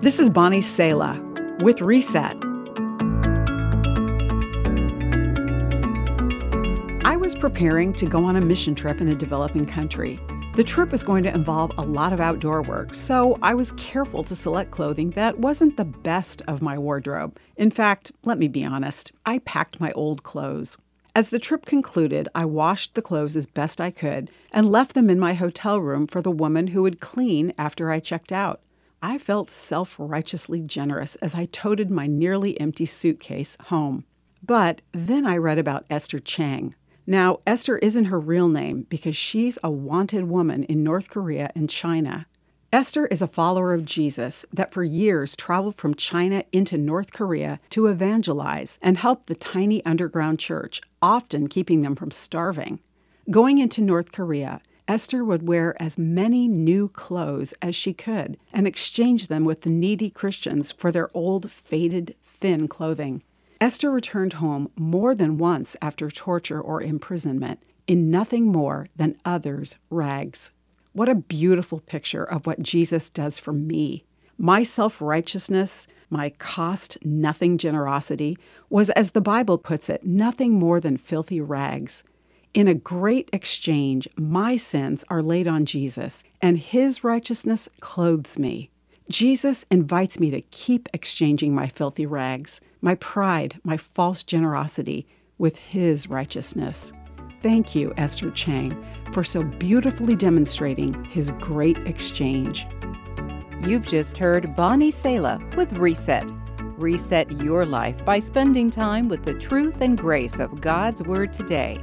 This is Bonnie Sala with Reset. I was preparing to go on a mission trip in a developing country. The trip was going to involve a lot of outdoor work, so I was careful to select clothing that wasn't the best of my wardrobe. In fact, let me be honest, I packed my old clothes. As the trip concluded, I washed the clothes as best I could and left them in my hotel room for the woman who would clean after I checked out. I felt self righteously generous as I toted my nearly empty suitcase home. But then I read about Esther Chang. Now, Esther isn't her real name because she's a wanted woman in North Korea and China. Esther is a follower of Jesus that for years traveled from China into North Korea to evangelize and help the tiny underground church, often keeping them from starving. Going into North Korea, Esther would wear as many new clothes as she could and exchange them with the needy Christians for their old, faded, thin clothing. Esther returned home more than once after torture or imprisonment in nothing more than others' rags. What a beautiful picture of what Jesus does for me. My self righteousness, my cost nothing generosity, was, as the Bible puts it, nothing more than filthy rags. In a great exchange, my sins are laid on Jesus, and his righteousness clothes me. Jesus invites me to keep exchanging my filthy rags, my pride, my false generosity, with his righteousness. Thank you, Esther Chang, for so beautifully demonstrating his great exchange. You've just heard Bonnie Sala with Reset. Reset your life by spending time with the truth and grace of God's Word today.